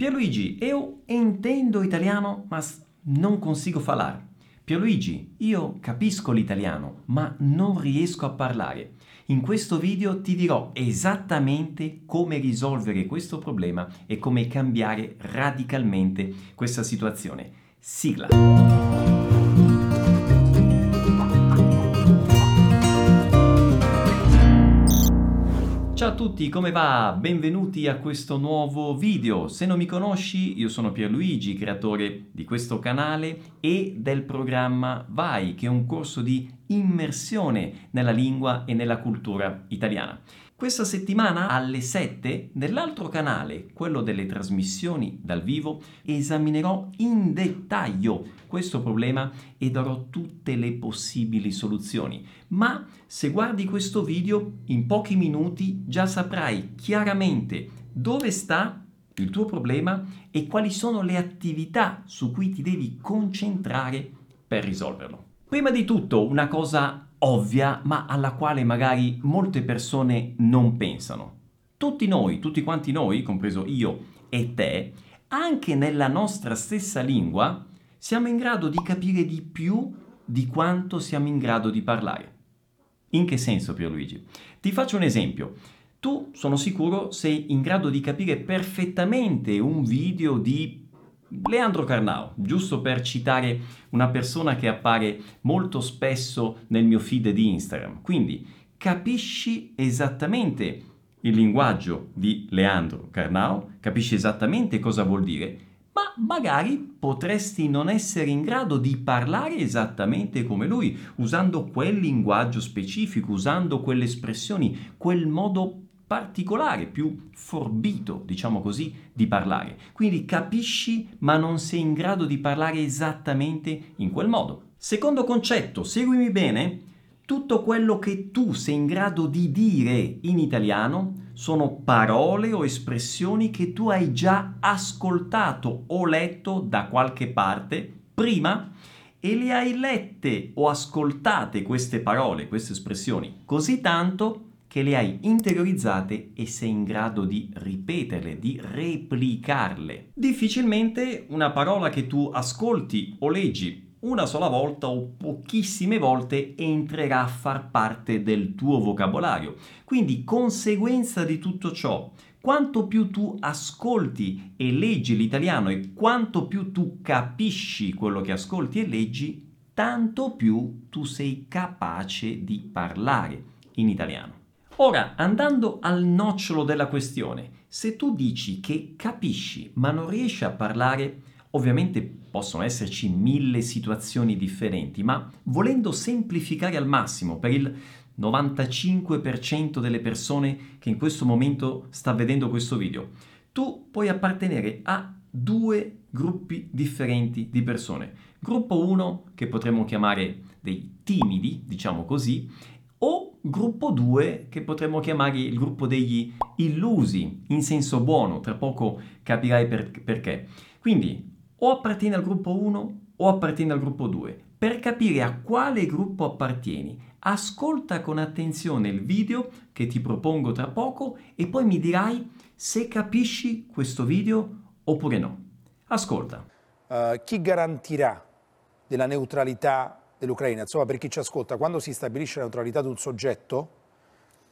Pierluigi, io intendo italiano, ma non consigo parlare. Pierluigi, io capisco l'italiano, ma non riesco a parlare. In questo video ti dirò esattamente come risolvere questo problema e come cambiare radicalmente questa situazione. Sigla! Tutti, come va? Benvenuti a questo nuovo video. Se non mi conosci, io sono Pierluigi, creatore di questo canale e del programma Vai, che è un corso di immersione nella lingua e nella cultura italiana. Questa settimana alle 7 nell'altro canale, quello delle trasmissioni dal vivo, esaminerò in dettaglio questo problema e darò tutte le possibili soluzioni. Ma se guardi questo video in pochi minuti già saprai chiaramente dove sta il tuo problema e quali sono le attività su cui ti devi concentrare per risolverlo. Prima di tutto una cosa ovvia, ma alla quale magari molte persone non pensano. Tutti noi, tutti quanti noi, compreso io e te, anche nella nostra stessa lingua, siamo in grado di capire di più di quanto siamo in grado di parlare. In che senso, Pierluigi? Ti faccio un esempio. Tu, sono sicuro, sei in grado di capire perfettamente un video di Leandro Carnao, giusto per citare una persona che appare molto spesso nel mio feed di Instagram. Quindi capisci esattamente il linguaggio di Leandro Carnao, capisci esattamente cosa vuol dire, ma magari potresti non essere in grado di parlare esattamente come lui, usando quel linguaggio specifico, usando quelle espressioni, quel modo particolare, più forbito, diciamo così, di parlare. Quindi capisci ma non sei in grado di parlare esattamente in quel modo. Secondo concetto, seguimi bene, tutto quello che tu sei in grado di dire in italiano sono parole o espressioni che tu hai già ascoltato o letto da qualche parte prima e le hai lette o ascoltate queste parole, queste espressioni così tanto che le hai interiorizzate e sei in grado di ripeterle, di replicarle. Difficilmente una parola che tu ascolti o leggi una sola volta o pochissime volte entrerà a far parte del tuo vocabolario. Quindi, conseguenza di tutto ciò, quanto più tu ascolti e leggi l'italiano e quanto più tu capisci quello che ascolti e leggi, tanto più tu sei capace di parlare in italiano. Ora, andando al nocciolo della questione, se tu dici che capisci ma non riesci a parlare, ovviamente possono esserci mille situazioni differenti, ma volendo semplificare al massimo per il 95% delle persone che in questo momento sta vedendo questo video, tu puoi appartenere a due gruppi differenti di persone. Gruppo 1 che potremmo chiamare dei timidi, diciamo così, gruppo 2 che potremmo chiamare il gruppo degli illusi in senso buono, tra poco capirai per, perché. Quindi o appartieni al gruppo 1 o appartieni al gruppo 2. Per capire a quale gruppo appartieni, ascolta con attenzione il video che ti propongo tra poco e poi mi dirai se capisci questo video oppure no. Ascolta. Uh, chi garantirà della neutralità dell'Ucraina, insomma per chi ci ascolta, quando si stabilisce la neutralità di un soggetto,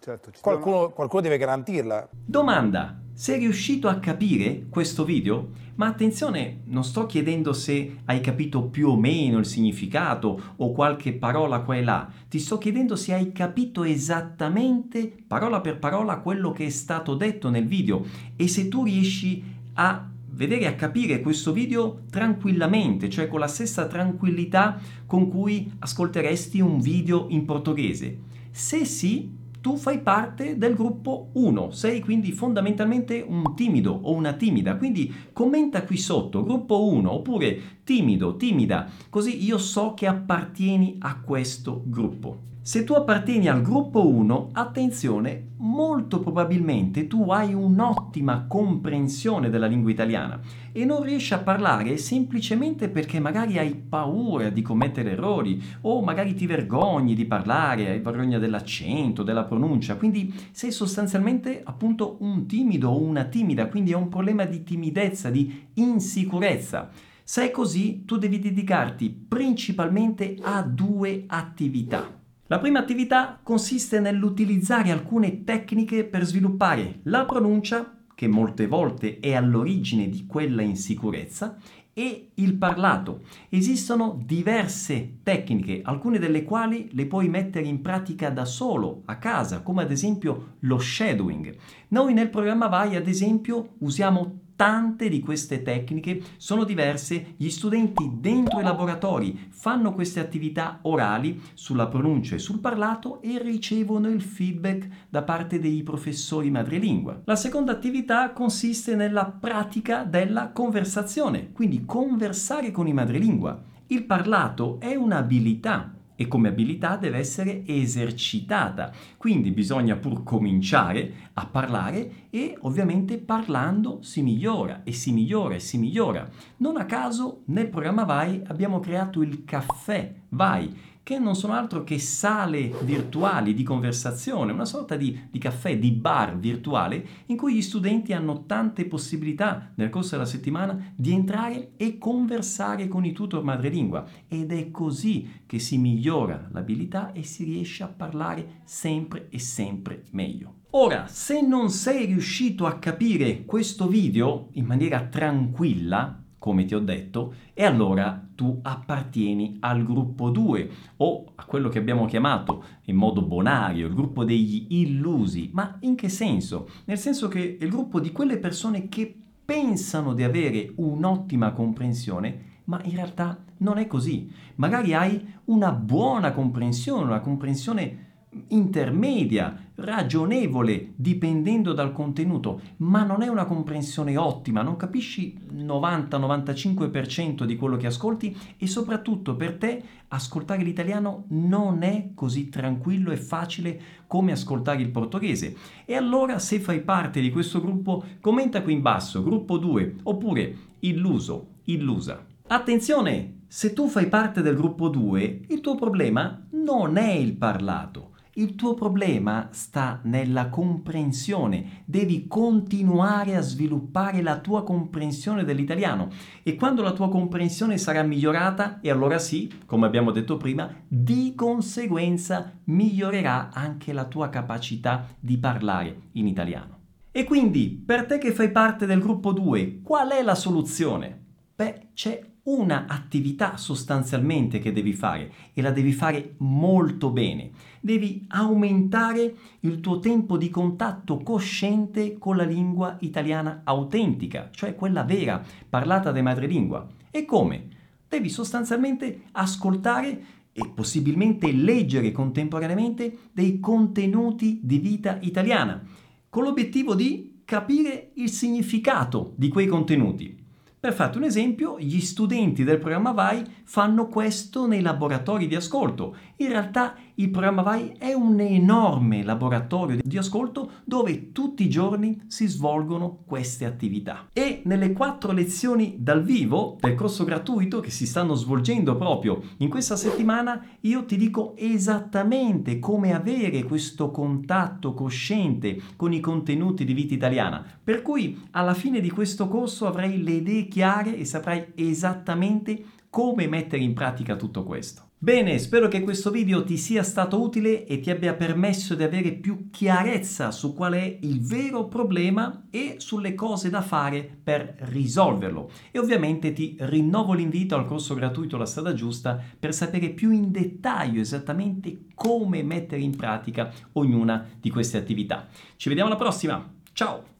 certo, qualcuno, sono... qualcuno deve garantirla. Domanda, sei riuscito a capire questo video? Ma attenzione, non sto chiedendo se hai capito più o meno il significato o qualche parola qua e là, ti sto chiedendo se hai capito esattamente, parola per parola, quello che è stato detto nel video e se tu riesci a vedere e a capire questo video tranquillamente, cioè con la stessa tranquillità con cui ascolteresti un video in portoghese. Se sì, tu fai parte del gruppo 1, sei quindi fondamentalmente un timido o una timida, quindi commenta qui sotto gruppo 1 oppure timido, timida, così io so che appartieni a questo gruppo. Se tu appartieni al gruppo 1, attenzione, molto probabilmente tu hai un'ottima comprensione della lingua italiana e non riesci a parlare semplicemente perché magari hai paura di commettere errori o magari ti vergogni di parlare, hai vergogna dell'accento, della pronuncia, quindi sei sostanzialmente appunto un timido o una timida, quindi è un problema di timidezza, di insicurezza. Se è così, tu devi dedicarti principalmente a due attività. La prima attività consiste nell'utilizzare alcune tecniche per sviluppare la pronuncia, che molte volte è all'origine di quella insicurezza, e il parlato. Esistono diverse tecniche, alcune delle quali le puoi mettere in pratica da solo, a casa, come ad esempio lo shadowing. Noi nel programma Vai, ad esempio, usiamo tante di queste tecniche sono diverse, gli studenti dentro i laboratori fanno queste attività orali sulla pronuncia e sul parlato e ricevono il feedback da parte dei professori madrelingua. La seconda attività consiste nella pratica della conversazione, quindi conversare con i madrelingua. Il parlato è un'abilità e come abilità deve essere esercitata. Quindi bisogna pur cominciare a parlare e ovviamente parlando si migliora e si migliora e si migliora. Non a caso nel programma Vai abbiamo creato il caffè Vai che non sono altro che sale virtuali di conversazione, una sorta di, di, caffè, di bar virtuale, in cui gli studenti hanno tante possibilità nel corso della settimana di entrare e conversare con i tutor madrelingua. Ed è così che si migliora l'abilità e si riesce a parlare sempre e sempre meglio. Ora, se non sei riuscito a capire questo video in maniera tranquilla, come ti ho detto, e allora tu appartieni al gruppo 2 o a quello che abbiamo chiamato in modo bonario il gruppo degli illusi. Ma in che senso? Nel senso che è il gruppo di quelle persone che pensano di avere un'ottima comprensione, ma in realtà non è così. Magari hai una buona comprensione, una comprensione intermedia, ragionevole, dipendendo dal contenuto, ma non è una comprensione ottima, non capisci 90-95% di quello che ascolti e soprattutto per te ascoltare l'italiano non è così tranquillo e facile come ascoltare il portoghese. E allora se fai parte di questo gruppo, commenta qui in basso, gruppo 2, oppure illuso, illusa. Attenzione! Se tu fai parte del gruppo 2, il tuo problema non è il parlato, il tuo problema sta nella comprensione, devi continuare a sviluppare la tua comprensione dell'italiano e quando la tua comprensione sarà migliorata, e allora sì, come abbiamo detto prima, di conseguenza migliorerà anche la tua capacità di parlare in italiano. E quindi, per te che fai parte del gruppo 2, qual è la soluzione? Beh, c'è una attività sostanzialmente che devi fare e la devi fare molto bene. Devi aumentare il tuo tempo di contatto cosciente con la lingua italiana autentica, cioè quella vera, parlata dai madrelingua. E come? Devi sostanzialmente ascoltare e possibilmente leggere contemporaneamente dei contenuti di vita italiana, con l'obiettivo di capire il significato di quei contenuti. Per farti un esempio, gli studenti del programma VAI fanno questo nei laboratori di ascolto. In realtà il programma VAI è un enorme laboratorio di ascolto dove tutti i giorni si svolgono queste attività. E nelle quattro lezioni dal vivo del corso gratuito che si stanno svolgendo proprio in questa settimana, io ti dico esattamente come avere questo contatto cosciente con i contenuti di vita italiana. Per cui alla fine di questo corso avrai le idee chiare e saprai esattamente come mettere in pratica tutto questo. Bene, spero che questo video ti sia stato utile e ti abbia permesso di avere più chiarezza su qual è il vero problema e sulle cose da fare per risolverlo. E ovviamente ti rinnovo l'invito al corso gratuito La strada giusta per sapere più in dettaglio esattamente come mettere in pratica ognuna di queste attività. Ci vediamo alla prossima, ciao!